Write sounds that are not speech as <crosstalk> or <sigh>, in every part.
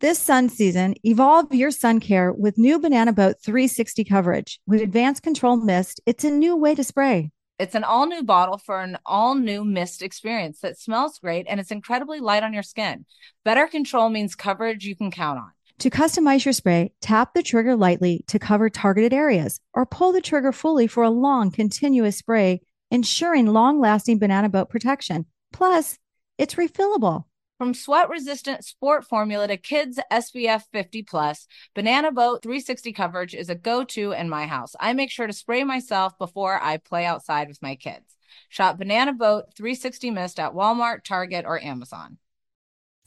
This sun season, evolve your sun care with new Banana Boat 360 coverage. With advanced control mist, it's a new way to spray. It's an all new bottle for an all new mist experience that smells great and it's incredibly light on your skin. Better control means coverage you can count on. To customize your spray, tap the trigger lightly to cover targeted areas or pull the trigger fully for a long, continuous spray, ensuring long lasting banana boat protection. Plus, it's refillable. From sweat resistant sport formula to kids SPF 50 plus, Banana Boat 360 coverage is a go to in my house. I make sure to spray myself before I play outside with my kids. Shop Banana Boat 360 Mist at Walmart, Target, or Amazon.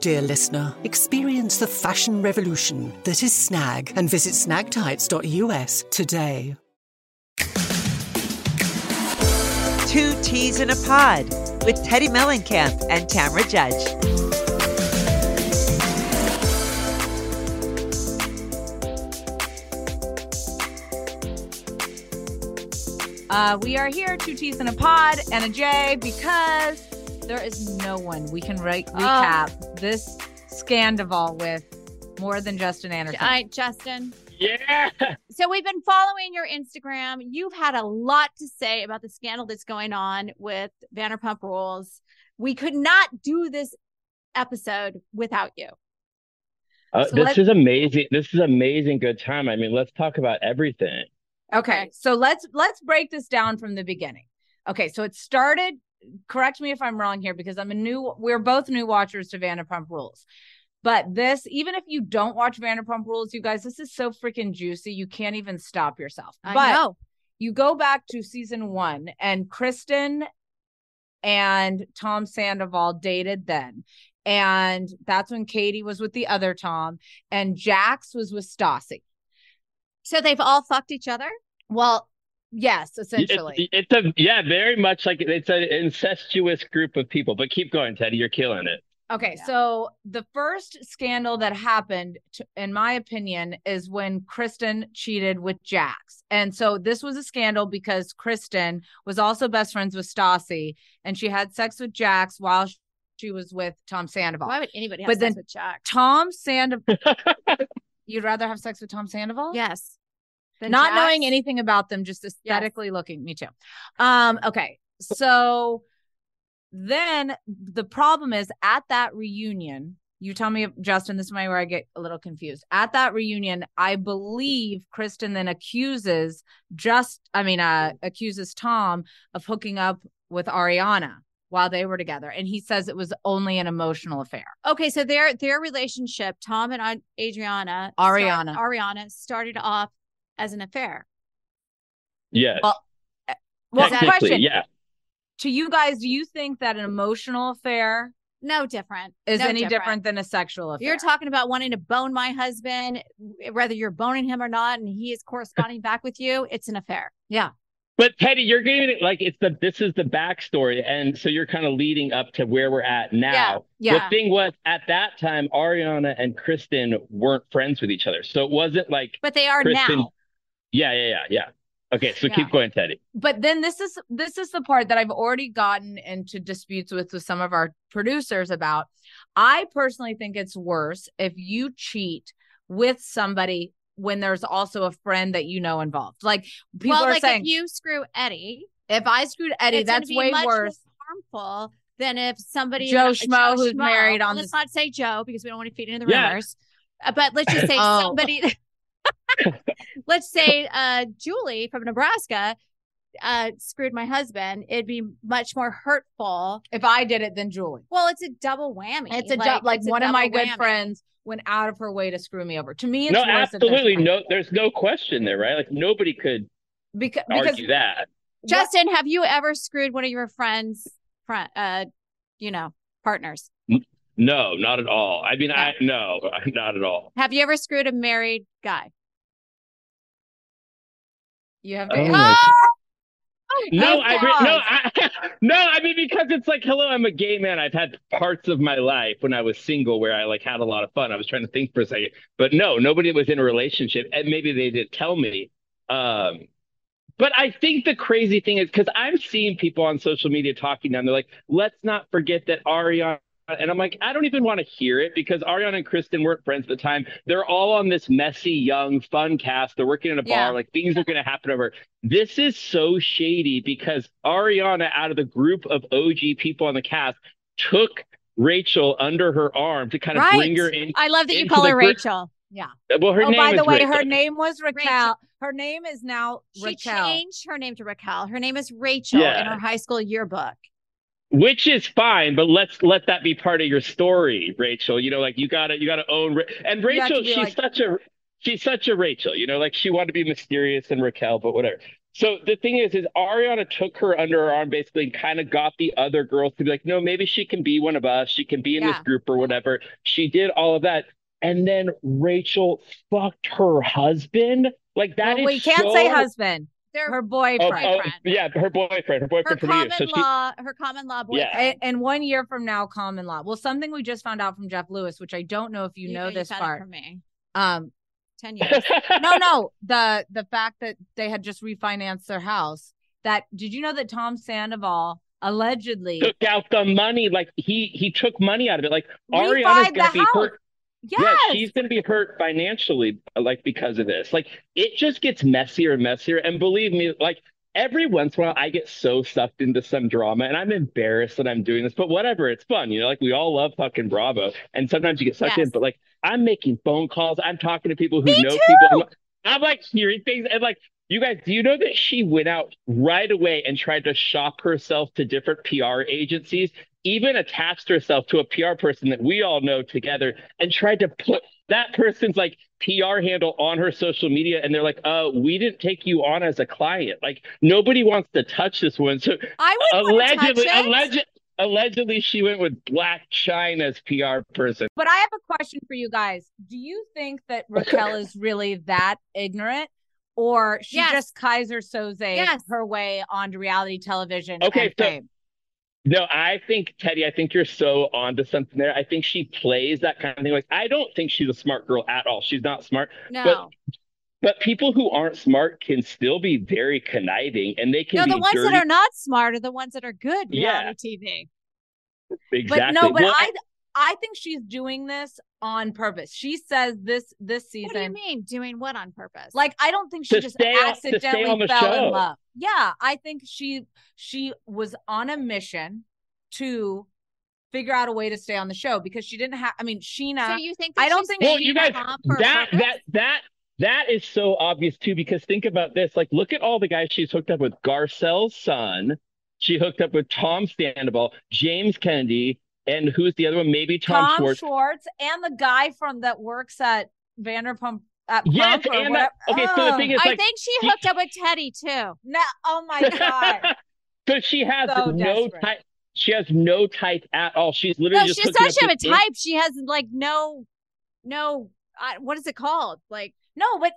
dear listener. Experience the fashion revolution that is Snag and visit snagtights.us today. Two Teas in a Pod with Teddi Mellencamp and Tamra Judge. Uh, we are here, two T's in a pod and a J, because there is no one we can re- Oh. recap this scandal with more than Justin Anderson. All right, Justin. Yeah. So we've been following your Instagram. You've had a lot to say about the scandal that's going on with Vanderpump Rules. We could not do this episode without you. Uh, So this is amazing. This is amazing. Good time. I mean, let's talk about everything. Okay, so let's let's break this down from the beginning. Okay, so it started. Correct me if I'm wrong here, because I'm a new. We're both new watchers to Vanderpump Rules, but this, even if you don't watch Vanderpump Rules, you guys, this is so freaking juicy. You can't even stop yourself. I but know. you go back to season one, and Kristen and Tom Sandoval dated then. And that's when Katie was with the other Tom, and Jax was with Stassi. So they've all fucked each other. Well, yes, It's, essentially. it's a yeah, very much like it's an incestuous group of people. But keep going, Teddy. You're killing it. Okay, Yeah. so the first scandal that happened, to, in my opinion, is when Kristen cheated with Jax. And so this was a scandal because Kristen was also best friends with Stassi and she had sex with Jax while sh- she was with Tom Sandoval. Why would anybody have But sex then- with Jack? Tom Sandoval, <laughs> you'd rather have sex with Tom Sandoval? Yes. Not knowing anything about them, just aesthetically looking. Me too. Um, okay. So then the problem is at that reunion, you tell me, Justin, this is my where I get a little confused. At that reunion, I believe Kristen then accuses just, I mean, uh, accuses Tom of hooking up with Ariana while they were together. And he says it was only an emotional affair. Okay, so their their relationship, Tom and Adriana, Ariana. start- Ariana started off as an affair. Yes. Well, eh, Well, that- question yeah. to you guys, do you think that an emotional affair No different. is No any different. than a sexual affair? You're talking about wanting to bone my husband, whether you're boning him or not, and he is corresponding back with you. It's an affair. yeah. But Teddy, you're giving it like it's the this is the backstory, and so you're kind of leading up to where we're at now. Yeah. The thing was, at that time, Ariana and Kristen weren't friends with each other, so it wasn't like But they are Kristen. now. Yeah, yeah, yeah, yeah. Okay, so Yeah. keep going, Teddy. but then this is this is the part that I've already gotten into disputes with with some of our producers about. I personally think it's worse if you cheat with somebody when there's also a friend that you know involved. Like people well, are like saying, if you screw Eddie, if I screwed Eddie, that's way much worse. more harmful than if somebody Joe uh, Schmo who's Schmo- married on Let's this- not say Joe because we don't want to feed into the rumors. Uh, But let's just <laughs> say Oh. somebody, let's say uh, Julie from Nebraska uh, screwed my husband. It'd be much more hurtful. If I did it, than Julie. Well, it's a double whammy. It's a job. Like it's a one of my double good whammy. friends went out of her way to screw me over. To me, it's no, worse if there's absolutely no. There's no question there, right? Like nobody could because because argue that. Justin, have you ever screwed one of your friends' friend, uh, you know, partners? No, not at all. I mean, I no, <laughs> not at all. Have you ever screwed a married guy? you have to. Oh, Oh, No, I re- no, I, <laughs> no. I mean, because it's like, hello, I'm a gay man. I've had parts of my life when I was single where I like had a lot of fun. I was trying to think for a second, but no, nobody was in a relationship, and maybe they did tell me. Um, but I think the crazy thing is because I'm seeing people on social media talking now. and They're like, let's not forget that Ariana. And I'm like, I don't even want to hear it because Ariana and Kristen weren't friends at the time. They're all on this messy, young, fun cast. They're working in a bar. Yeah. Like things are going to happen over. This is so shady because Ariana, out of the group of OG people on the cast, took Rachel under her arm to kind of Right. bring her in. I love that you call her group. Rachel. Uh, well, her oh, name by the way, Rachel. her name was Raquel. Rachel. Her name is now She changed her name to Raquel. Her name is Rachel in her high school yearbook. Which is fine, but let's let that be part of your story, Rachel. You know, like you gotta you gotta own Ra- and You have to Rachel. She's like- such a she's such a Rachel. You know, like she wanted to be mysterious and Raquel, but whatever. So the thing is, is Ariana took her under her arm basically and kind of got the other girls to be like, no, maybe she can be one of us. She can be in this group or whatever. She did all of that. And then Rachel fucked her husband. Like that well, is we can't so- say husband. They're Her Oh, boyfriend. oh, boyfriend. yeah, her boyfriend, her her boyfriend for common years. So she, law, her common law boyfriend. Yeah. And, and one year from now, common law. Well, something we just found out from Jeff Lewis, which I don't know if you, know this found it part. from me. Um, Ten <laughs> years. no, no, the the fact that they had just refinanced their house. That did you know that Tom Sandoval allegedly took out the money. Like he he took money out of it. Like Ariana's refied gonna be house? Yes. Yeah, she's gonna be hurt financially, like because of this. Like it just gets messier and messier. And believe me, like every once in a while, I get so sucked into some drama, and I'm embarrassed that I'm doing this. But whatever, it's fun. You know, like we all love fucking Bravo, and sometimes you get sucked Yes. in. But like I'm making phone calls. I'm talking to people who Me know too! people. I'm like hearing things, and like you guys, do you know that she went out right away and tried to shop herself to different PR agencies, even attached herself to a PR person that we all know together and tried to put that person's like PR handle on her social media. And they're like, uh, we didn't take you on as a client. Like nobody wants to touch this one. So I would allegedly, touch it. allegedly she went with Blac Chyna's PR person. But I have a question for you guys. Do you think that <laughs> Raquel is really that ignorant? Or she Yes. just Keyser Soze Yes. her way onto reality television Okay, and so- fame? No, I think Teddy, I think you're so onto something there. I think she plays that kind of thing. Like, I don't think she's a smart girl at all. She's not smart. No, But people who aren't smart can still be very conniving and they can no, the ones dirty. that are not smart are the ones that are good Yeah. reality TV. exactly. But no, but Well, I I think she's doing this on purpose. She says this this season. What do you mean doing what on purpose? Like I don't think she To just stay on- to stay accidentally on fell show. in love. Yeah, I think she she was on a mission to figure out a way to stay on the show because she didn't have. I mean, Scheana. so you think that I don't think well, you guys, that up for a that that that that is so obvious too. Because think about this: like, look at all the guys she's hooked up with. Garcelle's son. She hooked up with Tom Sandoval, James Kennedy, and who's the other one? Maybe Tom, Tom Schwartz. Schwartz and the guy from that works at Vanderpump at Yes, Pump or and that- okay, so the thing Oh, is, I like, think she she- hooked up with Teddy too. no, oh my <laughs> god. so she has So no desperate. type. She has no type at all. She's literally No, just she hooking doesn't up have a with- type. She has like no, no. Uh, what is it called? Like no, but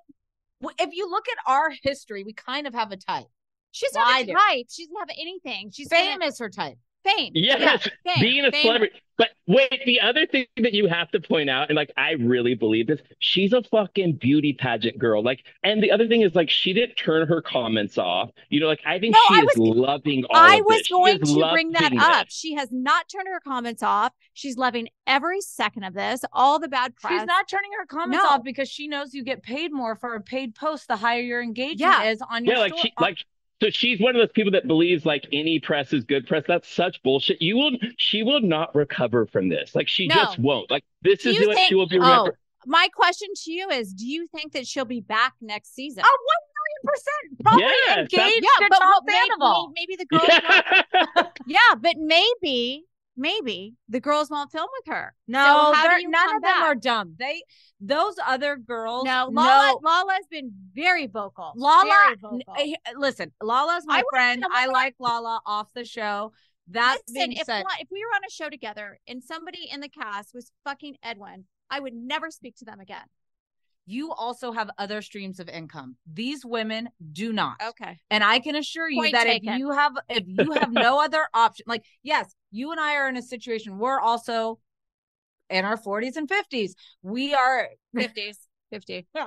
if you look at our history, we kind of have a type. she's Well, not a type. She doesn't have anything. She's famous. her type. Fame. Yes, Yeah, fame. being a Fame. celebrity. But wait, the other thing that you have to point out, and like I really believe this, she's a fucking beauty pageant girl. Like, and the other thing is like she didn't turn her comments off. You know, like I think No, she I is was- loving all I of was this. Going to bring that up. this. She has not turned her comments off. She's loving every second of this. All the bad press. She's not turning her comments No. off because she knows you get paid more for a paid post the higher your engagement Yeah. is on your Yeah, like sto- she like so she's one of those people that believes like any press is good press. That's such bullshit. You will she will not recover from this. Like she No. just won't. Like this Do is what think- she will be Oh, my question to you is: Do you think that she'll be back next season? Oh, one million percent. Probably Yes, engaged yeah, to but maybe, maybe the girls. <laughs> won't- yeah, but maybe, maybe the girls won't film with her. No, so how they're- do you none of them are dumb. They those other girls. No, no, Lala, Lala's been very vocal. Lala, very vocal. eh, listen, Lala's my wanna friend. I like Lala off the show. That Listen, if, said, if we were on a show together and somebody in the cast was fucking Edwin, I would never speak to them again. You also have other streams of income. These women do not. Okay. And I can assure you Point that taken. if you have if you have no <laughs> other option, like yes, you and I are in a situation we're also in our 40s and 50s. We are 50s. 50. <laughs> um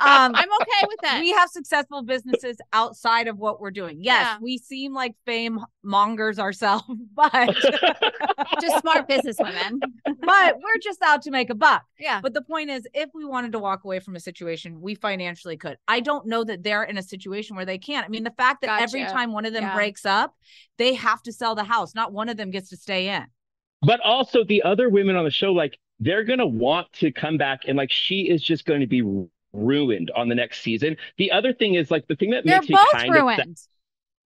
I'm okay with that. we have successful businesses outside of what we're doing. Yes, Yeah. we seem like fame mongers ourselves, <laughs> but <laughs> Just smart business women. but we're just out to make a buck. Yeah. But the point is, if we wanted to walk away from a situation, we financially could. I don't know that they're in a situation where they can't. I mean, the fact that every time one of them Yeah. breaks up, they have to sell the house. Not one of them gets to stay in. but also the other women on the show, like they're gonna want to come back, and like she is just going to be ruined on the next season. The other thing is like the thing that They're makes me kind of sad- ruined.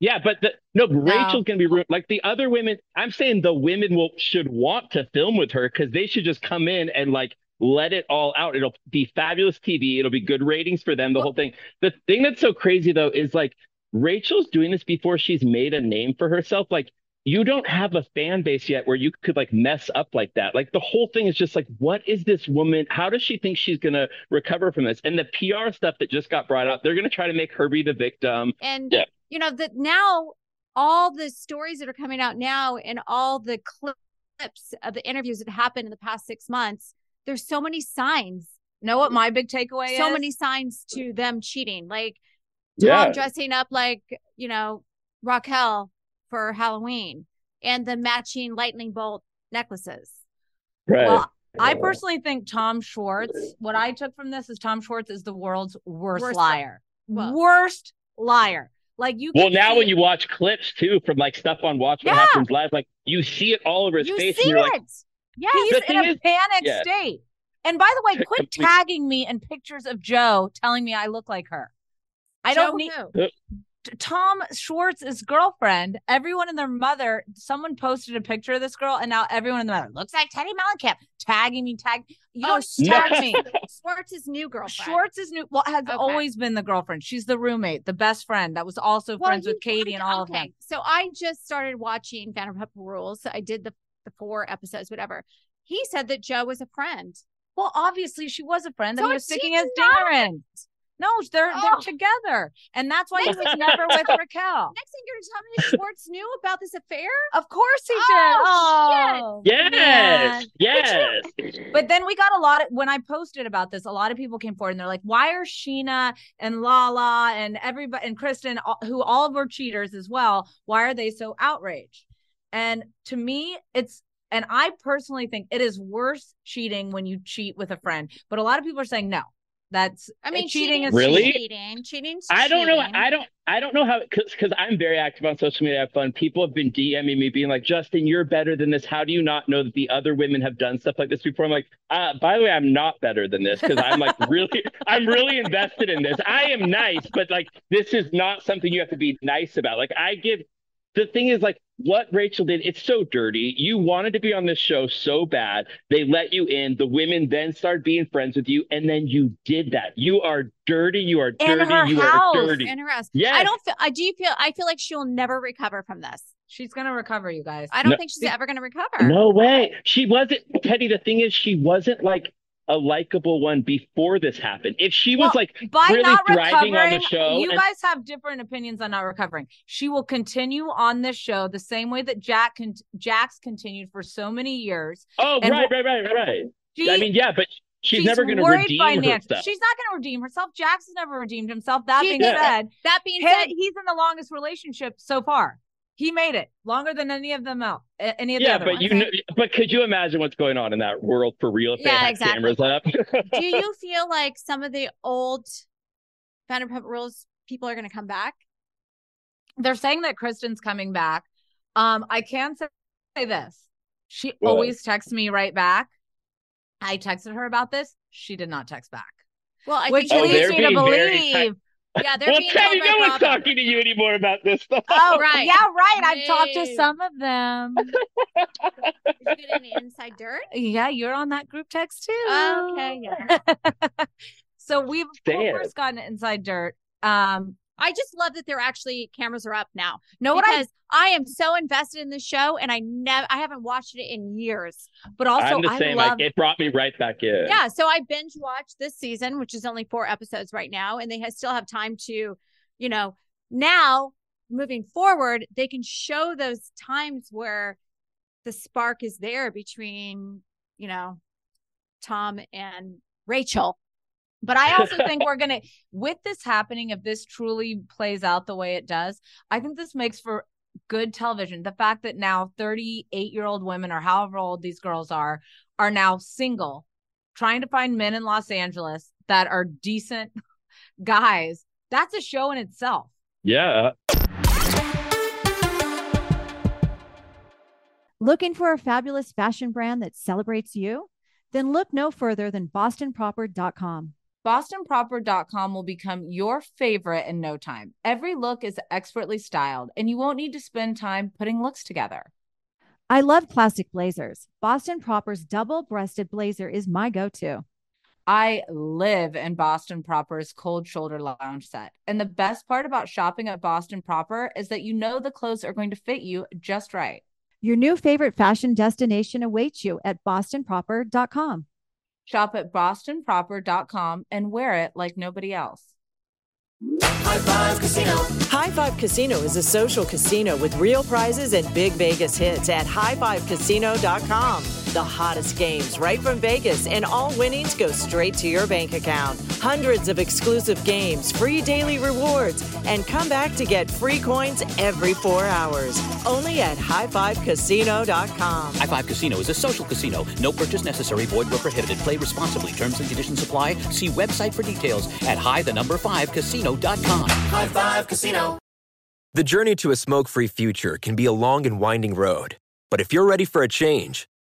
Yeah, but the, no, Rachel's gonna be ruined. Like the other women, I'm saying the women will should want to film with her because they should just come in and like let it all out. It'll be fabulous TV. It'll be good ratings for them. The whole thing. The thing that's so crazy though is like Rachel's doing this before she's made a name for herself. Like you don't have a fan base yet where you could like mess up like that. Like the whole thing is just like, what is this woman? How does she think she's gonna recover from this? And the PR stuff that just got brought up, they're gonna try to make her be the victim. And Yeah. you know that now all the stories that are coming out now and all the clips of the interviews that happened in the past six months, there's so many signs, Know what my big takeaway so is? many signs to them cheating. Like Tom Yeah. dressing up like, you know, Raquel for Halloween and the matching lightning bolt necklaces. Right. Well, I personally think Tom Schwartz, what I took from this is Tom Schwartz is the world's worst, Worst- liar. well- worst liar. Like you Well, now see when you watch clips too from like stuff on Watch What Yeah. Happens Live, like you see it all over his You face, see and you're it. like, yes. He's The in thing a is- panic yeah. state. And by the way, quit tagging me in pictures of Jo telling me I look like her. I Jo don't need who? T- Tom Schwartz's girlfriend. Everyone and their mother. Someone posted a picture of this girl, and now everyone and their mother looks like Teddi Mellencamp, tagging me. Tag you Oh, don't tag no. me. <laughs> <laughs> Schwartz's new girlfriend. Schwartz is new. Well, has Okay. always been the girlfriend. She's the roommate, the best friend that was also Well, friends with you- Katie and all of okay, them. So I just started watching Vanderpump Rules. I did the the four episodes, whatever. He said that Jo was a friend. Well, obviously she was a friend, So and he was sticking his not? dinger in. No, they're Oh. they're together, and that's why he was <laughs> never with Raquel. Next thing you're gonna tell me that Schwartz knew about this affair? Of course he did. Oh, Oh, yes, man. yes. But then we got a lot of when I posted about this, a lot of people came forward and they're like, "Why are Scheana and Lala and everybody and Kristen, who all were cheaters as well, why are they so outraged?" And to me, it's and I personally think it is worse cheating when you cheat with a friend. But a lot of people are saying no. That's I mean, cheating is Really? cheating. Cheating's I don't know. I don't. I don't know how because because I'm very active on social media. I have fun. People have been DMing me, being like, "Justin, you're better than this. How do you not know that the other women have done stuff like this before?" I'm like, uh, "By the way, I'm not better than this because I'm like <laughs> really, I'm really invested in this. I am nice, but like this is not something you have to be nice about. Like I give." The thing is, like, what Rachel did, it's so dirty. You wanted to be on this show so bad. They let you in. The women then started being friends with you, and then you did that. You are dirty. You are In dirty. her you house. are dirty. in her house. Yes. I don't feel. I do feel. I feel like she'll never recover from this. she's gonna recover, you guys. I don't No. think she's ever gonna recover. No way. She wasn't, Teddy. The thing is, she wasn't like a likable one before this happened. If she was Well, like by really not thriving on the show, you and- guys have different opinions on not recovering. She will continue on this show the same way that Jack con- Jax continued for so many years. oh, and right, right, right, right. She, I mean, yeah, but she's, never going to redeem financially. herself. She's not going to redeem herself. Jax has never redeemed himself. That She being did. said, That being he- said, he's in the longest relationship so far. He made it longer than any of them out. Any of the yeah, other but ones. you know, but could you imagine what's going on in that world for real if they Yeah, had exactly. cameras up? <laughs> do you feel like some of the old Vanderpump Rules people are gonna come back? they're saying that Kristen's coming back. Um, I can say this. She What? always texts me right back. I texted her about this. She did not text back. Well, I Which think Oh, leads me to being very believe. Yeah, they're well, being Tammy, told no one's Bravo. talking to you anymore about this stuff. Oh, right. Yeah, right. I've talked to some of them. Did you get any inside dirt? yeah, you're on that group text too. Okay, yeah. <laughs> so we've of Damn. course gotten inside dirt. Um, I just love that they're actually cameras are up now. know what I I am so invested in the show, and I never, I haven't watched it in years. but also I'm the I same. love Like it brought me right back in. Yeah, so I binge watched this season, which is only four episodes right now, and they ha- still have time to, you know, now moving forward, they can show those times where the spark is there between, you know, Tom and Rachel. But I also <laughs> think we're going to, with this happening, if this truly plays out the way it does, I think this makes for good television. The fact that now 38 year old women, or however old these girls are, are now single, trying to find men in Los Angeles that are decent <laughs> guys, that's a show in itself. Yeah. Looking for a fabulous fashion brand that celebrates you? Then look no further than bostonproper.com. BostonProper.com will become your favorite in no time. Every look is expertly styled, and you won't need to spend time putting looks together. I love classic blazers. Boston Proper's double breasted blazer is my go to. I live in Boston Proper's cold shoulder lounge set. And the best part about shopping at Boston Proper is that you know the clothes are going to fit you just right. Your new favorite fashion destination awaits you at bostonproper.com. Shop at bostonproper.com and wear it like nobody else. High Five Casino High Five Casino is a social casino with real prizes and big Vegas hits at highfivecasino.com. The hottest games right from Vegas, and all winnings go straight to your bank account. Hundreds of exclusive games, free daily rewards, and come back to get free coins every four hours. Only at highfivecasino.com. High Five Casino is a social casino. No purchase necessary. Void where prohibited. Play responsibly. Terms and conditions apply. See website for details at high the number five casino.com. High Five Casino. The journey to a smoke free future can be a long and winding road. But if you're ready for a change,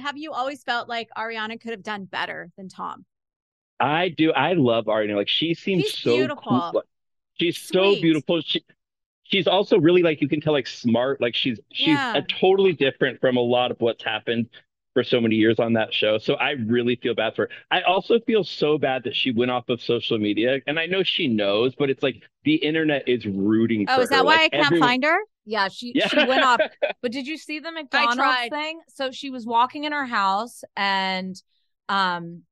Have you always felt like Ariana could have done better than Tom? I do. I love Ariana. Like she seems She's so beautiful. cool. She's so beautiful. She she's also really like you can tell like smart. Like she's she's Yeah. a totally different from a lot of what's happened for so many years on that show. So I really feel bad for her. I also feel so bad that she went off of social media. And I know she knows, but it's like the internet is rooting Oh, for is that her. why Like, I can't everyone- find her? Yeah, she Yeah. she went off. <laughs> But did you see the McDonald's thing? So she was walking in her house and um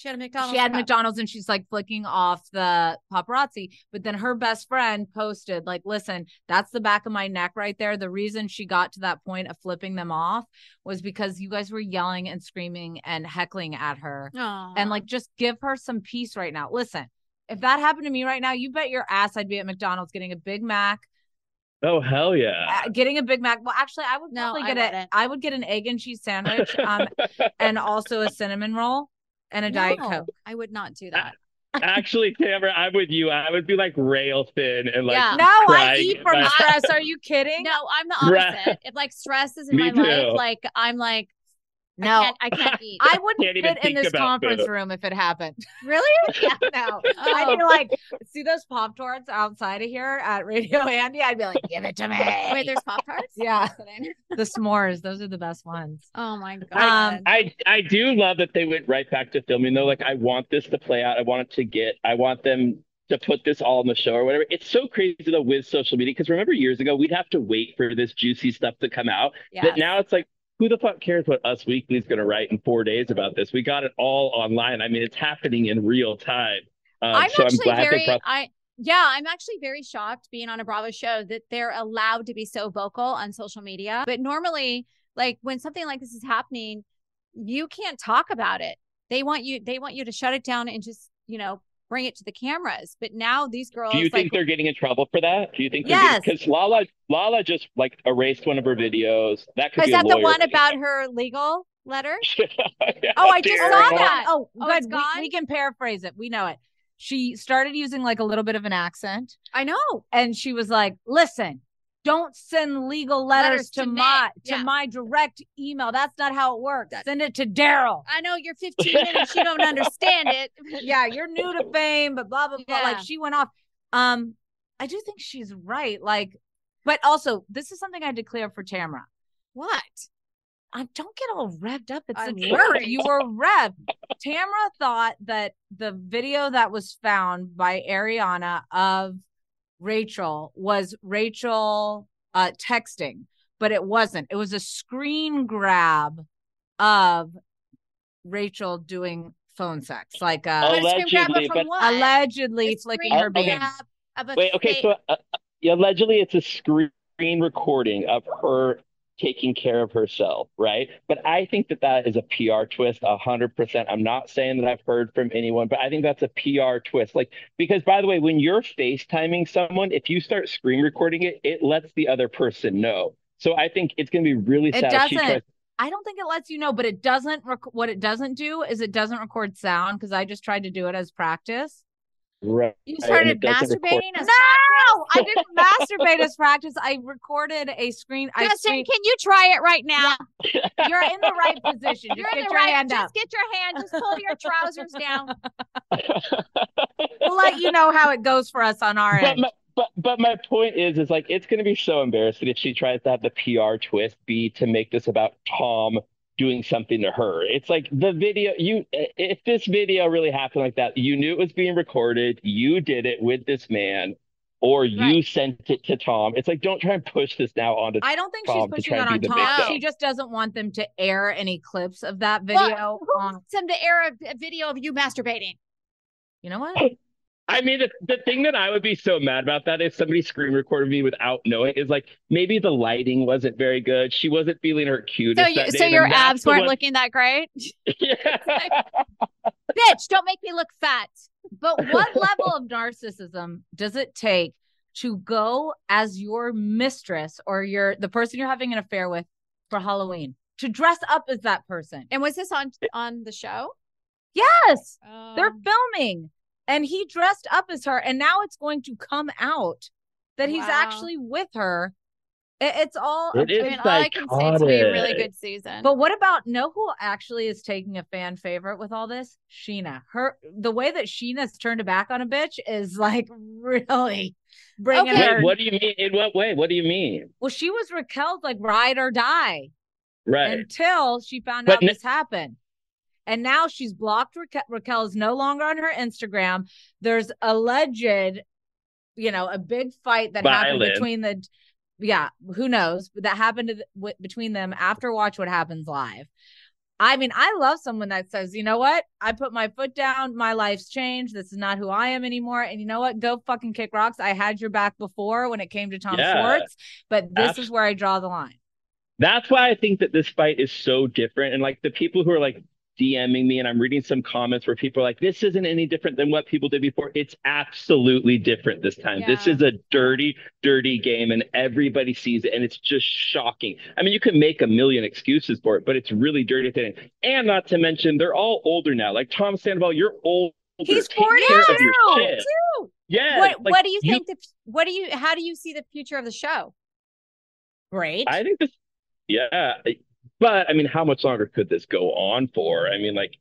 She had a McDonald's. she had cup. McDonald's and she's like flicking off the paparazzi. But then her best friend posted, like, listen, that's the back of my neck right there. The reason she got to that point of flipping them off was because you guys were yelling and screaming and heckling at her. Aw. And like just give her some peace right now. Listen, if that happened to me right now, you bet your ass I'd be at McDonald's getting a Big Mac. Oh hell yeah. uh, getting a Big Mac. Well, actually, I would No, probably get it. I would get an egg and cheese sandwich, um, <laughs> and also a cinnamon roll and a diet coke. I would not do that. Actually, Tamra, I'm with you. I would be like rail thin and like Yeah. No, I eat from my- stress. Are you kidding? No, I'm the opposite. If like stress is in <laughs> Me my life, like I'm like No, I can't, I can't <laughs> eat. I wouldn't Can't fit in this conference food. room if it happened. <laughs> really? yeah, no. I'd be like, see those Pop Tarts outside of here at Radio Andy? I'd be like, give it to me. Wait, there's Pop Tarts? yeah, the s'mores. Those are the best ones. Oh my god. Um, I I do love that they went right back to filming though. Like I want this to play out. I want it to get. I want them to put this all in the show or whatever. It's so crazy though with social media because remember years ago we'd have to wait for this juicy stuff to come out. yes. But now it's like who the fuck cares what Us Weekly is going to write in four days about this? We got it all online. I mean, it's happening in real time. Um, I'm so I'm actually glad very brought. I yeah, I'm actually very shocked being on a Bravo show that they're allowed to be so vocal on social media. But normally, like when something like this is happening, you can't talk about it. They want you they want you to shut it down and just, you know, bring it to the cameras. But now these girls Do you like think they're getting in trouble for that? Do you think? Yes. Because Lala, Lala just like erased one of her videos. That could is be that a the one about her legal letter? <laughs> Yeah, Oh, I just saw that. Oh, Oh, good. it's We- gone? We, can paraphrase it. We know it. She started using like a little bit of an accent, I know. and she was like, "Listen, don't send legal letters, Letters to, to my to my direct email. That's not how it works. Send it to Daryl." I know you're 15 minutes, you don't understand it. <laughs> <laughs> yeah, you're new to fame, but blah blah blah. Yeah. Like she went off. Um, I do think she's right. Like, but also this is something I declare for Tamra. What? I don't get all revved up. It's I'm a word. You were revved. Tamra thought that the video that was found by Ariana of Rachel was Rachel uh, texting, but it wasn't. It was a screen grab of Rachel doing phone sex, like uh, But screen grab Allegedly, but- allegedly A flicking screen her Okay. beans. grab of a Wait, okay, fake- so uh, allegedly it's a screen recording of her taking care of herself, right? But I think that that is a PR twist, a hundred percent. I'm not saying that I've heard from anyone, but I think that's a PR twist. Like, because by the way, when you're FaceTiming someone, if you start screen recording it, it lets the other person know. So I think it's going to be really It sad. doesn't. tries- I don't think it lets you know, but it doesn't. Rec- what it doesn't do is it doesn't record sound because I just tried to do it as practice. Right. You started it doesn't record- masturbating as No, I didn't <laughs> masturbate as practice. I recorded a screen. I Justin, screen- can you try it right now? you're in the right position. Just You're in get the your right. hand just up. get your hand. Just pull your trousers down. <laughs> <laughs> We'll let you know how it goes for us on our But end. my, but but my point is is like it's going to be so embarrassing if she tries to have the PR twist be to make this about Tom doing something to her. It's like the video you if this video really happened like that, you knew it was being recorded, you did it with this man or you sent it to Tom. It's like don't try and push this now onto I don't think she's Tom to pushing try it on Tom. victim. She just doesn't want them to air any clips of that Well, video. who on, wants them to air a, a video of you masturbating? you know what? <laughs> I mean, the, the thing that I would be so mad about that if somebody screen recorded me without knowing is like maybe the lighting wasn't very good. She wasn't feeling her cutest. So, you, that so and your abs weren't one- looking that great, Yeah. <laughs> <laughs> bitch. Don't make me look fat. But what level of narcissism does it take to go as your mistress or your the person you're having an affair with for Halloween? To dress up as that person. And was this on on the show? Yes. Oh. They're filming. And he dressed up as her. And now it's going to come out that he's actually with her. It- it's all It I mean, all I can say it's gonna be a really good season. But what about know who actually is taking a fan favorite with all this? Scheana. Her the way that Scheana's turned back on a bitch is like <laughs> really bringing Okay. her. Wait, what do you mean? In what way? What do you mean? Well, she was Raquel's like ride or die Right. until she found But out n- this happened. And now she's blocked Raquel. Raquel is no longer on her Instagram. There's alleged, you know, a big fight that happened between the, yeah, who knows, but that happened to the, between them after Watch What Happens Live. I mean, I love someone that says, you know what? I put my foot down. My life's changed. This is not who I am anymore. And you know what? Go fucking kick rocks. I had your back before when it came to Tom Yeah. Schwartz, but this Abs- is where I draw the line. That's why I think that this fight is so different. And like the people who are like DMing me, and I'm reading some comments where people are like, this isn't any different than what people did before. It's absolutely different this time. This is a dirty, dirty game, and everybody sees it. And it's just shocking. I mean, you can make a million excuses for it, but it's really dirty. end. And not to mention, they're all older now. Like Tom Sandoval, you're old. He's Take care of 42. Yeah. what like, what do you you- think? the, what do you? How do you see the future of the show? Great. I think this, yeah, But I mean, how much longer could this go on for? I mean, like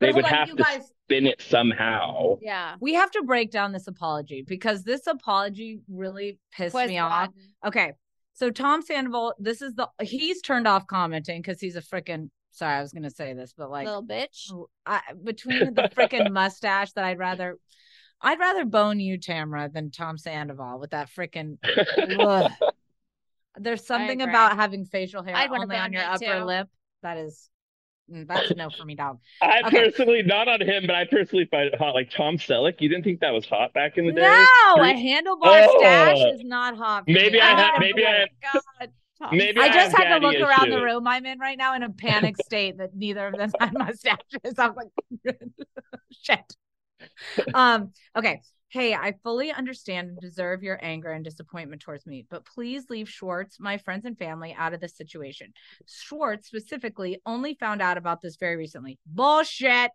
they hold would on, have to guys- spin it somehow. Yeah. We have to break down this apology because this apology really pissed Was me off. rotten. Okay. So Tom Sandoval, this is the he's turned off commenting because he's a freaking sorry, I was gonna say this, but like Little bitch. I, between the freaking <laughs> mustache that I'd rather I'd rather bone you, Tamra, than Tom Sandoval with that freaking <laughs> there's something about having facial hair I'd wanna only on your upper too. lip. That is mm, that's a no for me, dog. I Okay. personally, not on him, but I personally find it hot. Like Tom Selleck, you didn't think that was hot back in the day? No, a Three- handlebar stash Oh. is not hot. for Maybe me. I have. maybe I break. had- God. <laughs> Maybe I I just had to look daddy around the room I'm in right now in a panic state that neither of them had mustaches. <laughs> I'm like, <laughs> shit. Um, okay. Hey, I fully understand and deserve your anger and disappointment towards me, but please leave Schwartz, my friends and family, out of this situation. Schwartz specifically only found out about this very recently. Bullshit.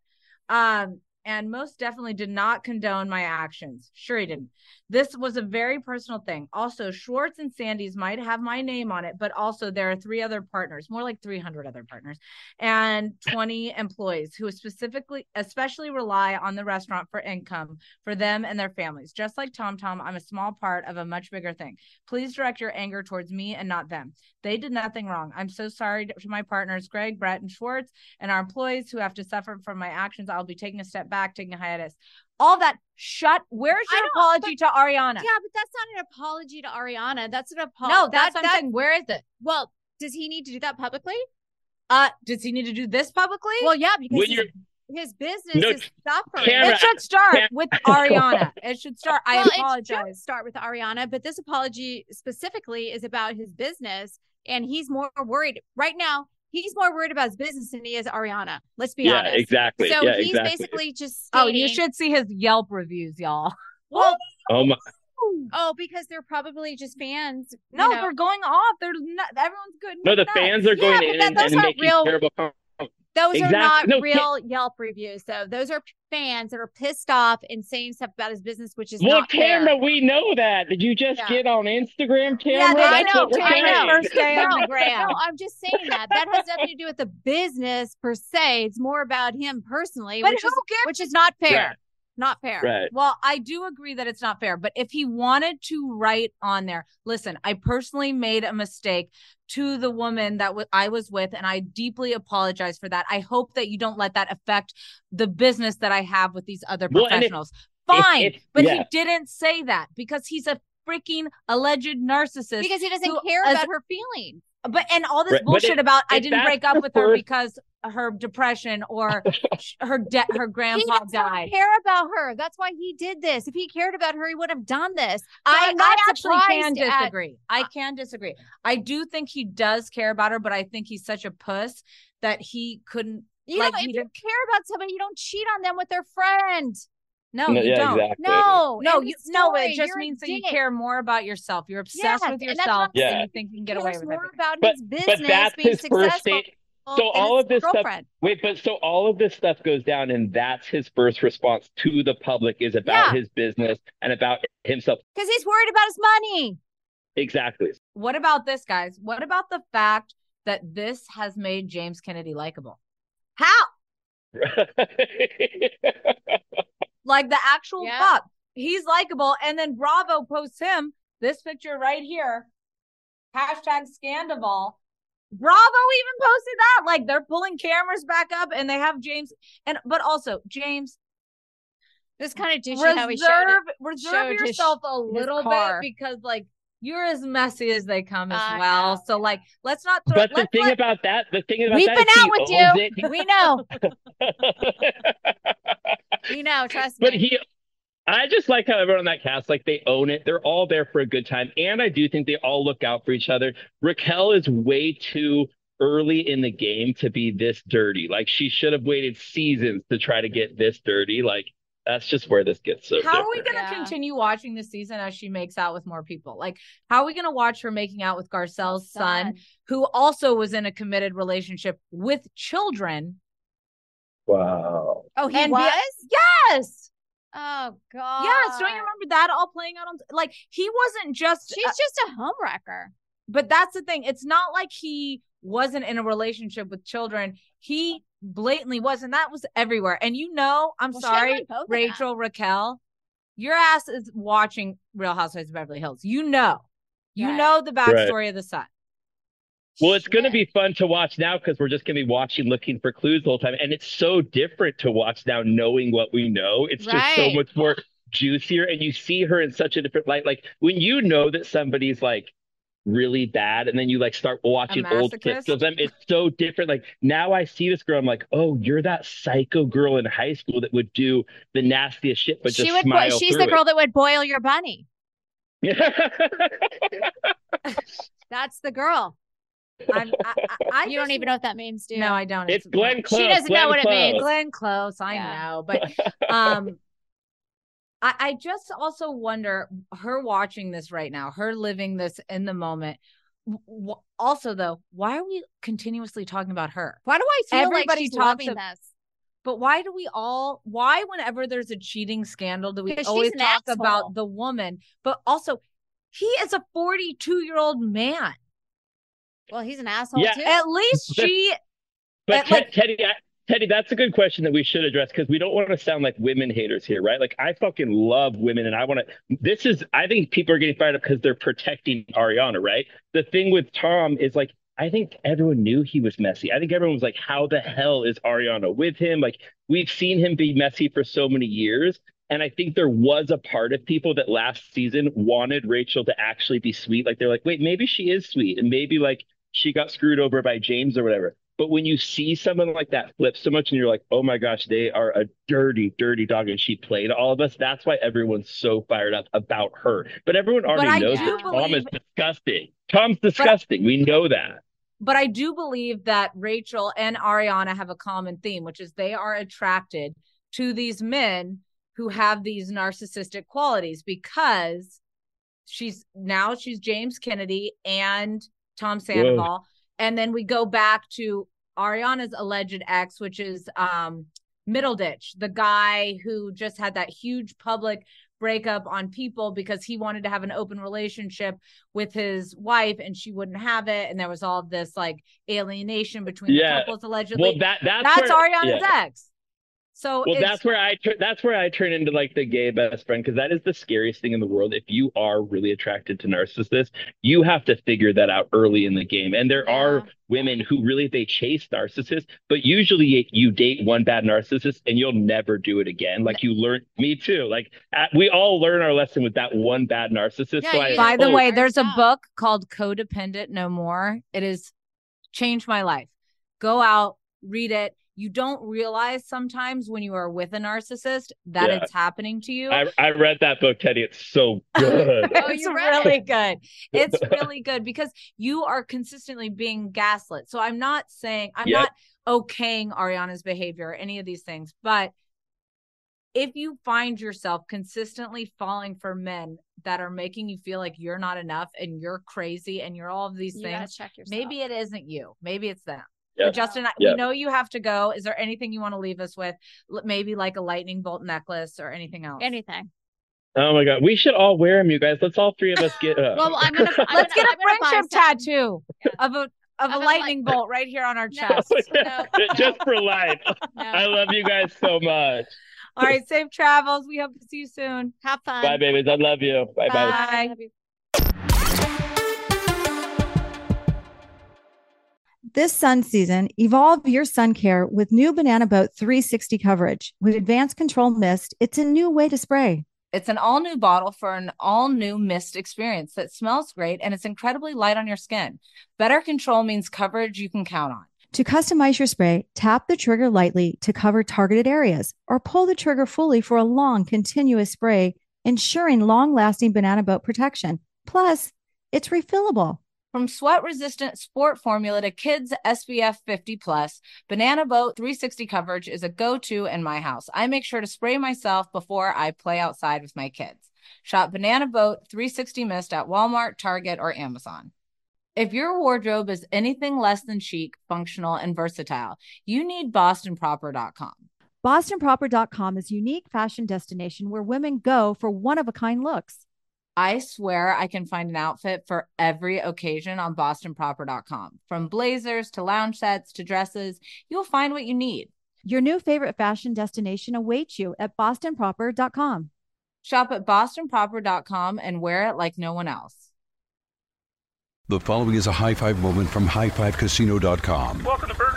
Um, and most definitely did not condone my actions. Sure, he didn't. This was a very personal thing. Also, Schwartz and Sandy's might have my name on it, but also there are three other partners, more like 300 other partners, and 20 employees who specifically, especially rely on the restaurant for income for them and their families. Just like Tom Tom, I'm a small part of a much bigger thing. Please direct your anger towards me and not them. They did nothing wrong. I'm so sorry to my partners, Greg, Brett, and Schwartz, and our employees who have to suffer from my actions. I'll be taking a step back, taking a hiatus. All that shut. Where's your don't- apology to Ariana? Yeah, but that's not an apology to Ariana. That's an apology. no, that's what I'm saying. Where is it? Well, does he need to do that publicly? Uh, does he need to do this publicly? Well, yeah, because When his, you're his business No, is suffering. Tamra, it should start Tam- with <laughs> Ariana. It should start. I well, it apologize. should start with Ariana, but this apology specifically is about his business, and he's more worried right now. He's more worried about his business than he is Ariana. Let's be yeah, honest. exactly. So yeah, he's exactly. basically just Oh, you should see his Yelp reviews, y'all. <laughs> Well, Oh my! oh, because they're probably just fans. No, know. they're going off. They're not. Everyone's good. No, the nuts. fans are Yeah, going but in that- and, those and aren't making real- terrible. Com- Those are not No, real Yelp reviews, though. Those are fans that are pissed off and saying stuff about his business, which is Well, not fair. We know that. Did you just Yeah. get on Instagram, Tamra? Yeah, they I That's know, what we're I know. saying. First day on no, the <laughs> gram. no, I'm just saying that. That has nothing to do with the business per se. It's more about him personally, But which who is gives which is not fair. Right. Not fair. Right. Well, I do agree that it's not fair, but if he wanted to write on there, listen, I personally made a mistake to the woman that w- I was with, and I deeply apologize for that. I hope that you don't let that affect the business that I have with these other Well, if- professionals. Fine, if- but yeah. he didn't say that because he's a freaking alleged narcissist. Because he doesn't who- care as- about her feelings. but and all this Right, bullshit if- about I didn't break up the with her because her depression or <laughs> her de- her grandpa does died. care about her. That's why he did this. If he cared about her, he would have done this. So I, I'm not I actually can surprised at- disagree. I can disagree. I do think he does care about her, but I think he's such a puss that he couldn't. You Like, know, he if you didn't- care about somebody, you don't cheat on them with their friend. No, No, you yeah, don't. exactly. No, No, you of no. It just means that you care more about yourself. You're obsessed Yes, with and that's what yourself, I'm and you think you can get away with more everything. about But his but business that's being his first successful. state. So than all of this stuff. Wait, but so all of this stuff goes down, and that's his first response to the public is about Yeah. his business and about himself. because he's worried about his money. Exactly. What about this, guys? What about the fact that this has made James Kennedy likable? How? <laughs> Like the actual Yeah. fuck. He's likable. And then Bravo posts him this picture right here. Hashtag Scandoval. Bravo even posted that. Like they're pulling cameras back up and they have James. And but also, James, This kind of douchey how he showed reserve it. reserve showed his- yourself a little bit because like you're as messy as they come as I well. So like let's not throw but the let's thing let- about that, the thing about We've that been out with you. it. We know. <laughs> <laughs> We know. Trust me. but he I just like how everyone on that cast, like they own it. They're all there for a good time. And I do think they all look out for each other. Raquel is way too early in the game to be this dirty. Like she should have waited seasons to try to get this dirty. Like that's just where this gets so how are we going to Yeah. continue watching this season as she makes out with more people? Like, how are we going to watch her making out with oh, Garcelle's son, who also was in a committed relationship with children? Wow. Oh, he And be- was? Yes. Oh God. Yes. Don't you remember that all playing out on like he wasn't just She's uh, just a homewrecker. but that's the thing. It's not like he wasn't in a relationship with children. He blatantly was, and that was everywhere. And you know, I'm Well, sorry, on both Rachel, Raquel, your ass is watching Real Housewives of Beverly Hills. You know, you Right. know the backstory of the son. Well, it's going to be fun to watch now because we're just going to be watching, looking for clues the whole time. And it's so different to watch now, knowing what we know. It's just so much more juicier. And you see her in such a different light. Like when you know that somebody's like really bad and then you like start watching old clips of them, it's so different. Like now I see this girl, I'm like, oh, you're that psycho girl in high school that would do the nastiest shit, but she just would. smile she's the girl that would boil your bunny. it. <laughs> <laughs> That's the girl. I'm, I, I, <laughs> I you don't even know what that means, do you? No, I don't. it's Glenn Close. She doesn't know Glenn what it means. Glenn Close. I Yeah. know, but <laughs> um I, I just also wonder her watching this right now her living this in the moment W- w- also though why are we continuously talking about her Why do I feel Everybody like she's talks loving this? but why do we all why whenever there's a cheating scandal do we always talk asshole. about the woman but also he is a 42 year old man Well, he's an asshole Yeah. too. at least <laughs> she But Ted- like- Teddi, I, Teddi, that's a good question that we should address because we don't want to sound like women haters here, right? Like I fucking love women, and I want to. This is, I think people are getting fired up because they're protecting Ariana, right? The thing with Tom is like, I think everyone knew he was messy. I think everyone was like, how the hell is Ariana with him? Like we've seen him be messy for so many years. And I think there was a part of people that last season wanted Rachel to actually be sweet. Like they're like, wait, maybe she is sweet. And maybe like she got screwed over by James or whatever. But when you see someone like that flip so much and you're like, oh my gosh, they are a dirty, dirty dog and she played all of us, that's why everyone's so fired up about her. But everyone already I knows that Tom is disgusting. Tom's disgusting. we know that. but I do believe that Rachel and Ariana have a common theme, which is they are attracted to these men who have these narcissistic qualities because she's now she's James Kennedy and Tom Sandoval. And then we go back to Ariana's alleged ex, which is um Middleditch, the guy who just had that huge public breakup on people because he wanted to have an open relationship with his wife and she wouldn't have it and there was all this like alienation between Yeah. the couples allegedly Well, that that's, that's where, ariana's yeah. ex so Well, it's- that's where I turn. That's where I turn into like the gay best friend because that is the scariest thing in the world. If you are really attracted to narcissists, you have to figure that out early in the game. And there are women who really they chase narcissists, but usually you date one bad narcissist and you'll never do it again. Like you learn. Me too. Like at, we all learn our lesson with that one bad narcissist. Yeah, so I, by the oh, way there's a book called codependent no more it has changed my life go out read it you don't realize sometimes when you are with a narcissist that Yeah. it's happening to you I, I read that book, Teddi. It's so <laughs> oh, good. Oh, it's you read really <laughs> good. It's <laughs> really good because you are consistently being gaslit. So I'm not saying I'm Yep. not okaying Ariana's behavior or any of these things, but if you find yourself consistently falling for men that are making you feel like you're not enough and you're crazy and you're all of these You things, check maybe it isn't you. Maybe it's them. Yeah. But Justin, I- Yeah. we know you have to go. Is there anything you want to leave us with? Maybe like a lightning bolt necklace or anything else? anything. Oh my god, we should all wear them, you guys. Let's all three of us get. Uh, Well, I'm gonna. <laughs> I'm Let's gonna, get a I'm friendship tattoo Yeah. of a of a Of a lightning light- bolt right here on our <laughs> No. chest. <laughs> No. just for life. No. I love you guys so much. All right, safe travels. We hope to see you soon. Have fun. Bye, babies. I love you. Bye, bye. Bye. This sun season, evolve your sun care with new Banana Boat 360 coverage. With advanced control mist, it's a new way to spray. It's an all new bottle for an all new mist experience that smells great and it's incredibly light on your skin. Better control means coverage you can count on. To customize your spray, tap the trigger lightly to cover targeted areas or pull the trigger fully for a long, continuous spray, ensuring long lasting Banana Boat protection. Plus, it's refillable. From sweat resistant sport formula to kids SPF 50 plus, Banana Boat 360 coverage is a go to in my house. I make sure to spray myself before I play outside with my kids. Shop Banana Boat 360 Mist at Walmart, Target, or Amazon. If your wardrobe is anything less than chic, functional, and versatile, you need BostonProper.com. BostonProper.com is a unique fashion destination where women go for one of a kind looks. I swear I can find an outfit for every occasion on bostonproper.com. From blazers to lounge sets to dresses, you'll find what you need. Your new favorite fashion destination awaits you at bostonproper.com. Shop at bostonproper.com and wear it like no one else. The following is a high five moment from highfivecasino.com. Welcome to Burger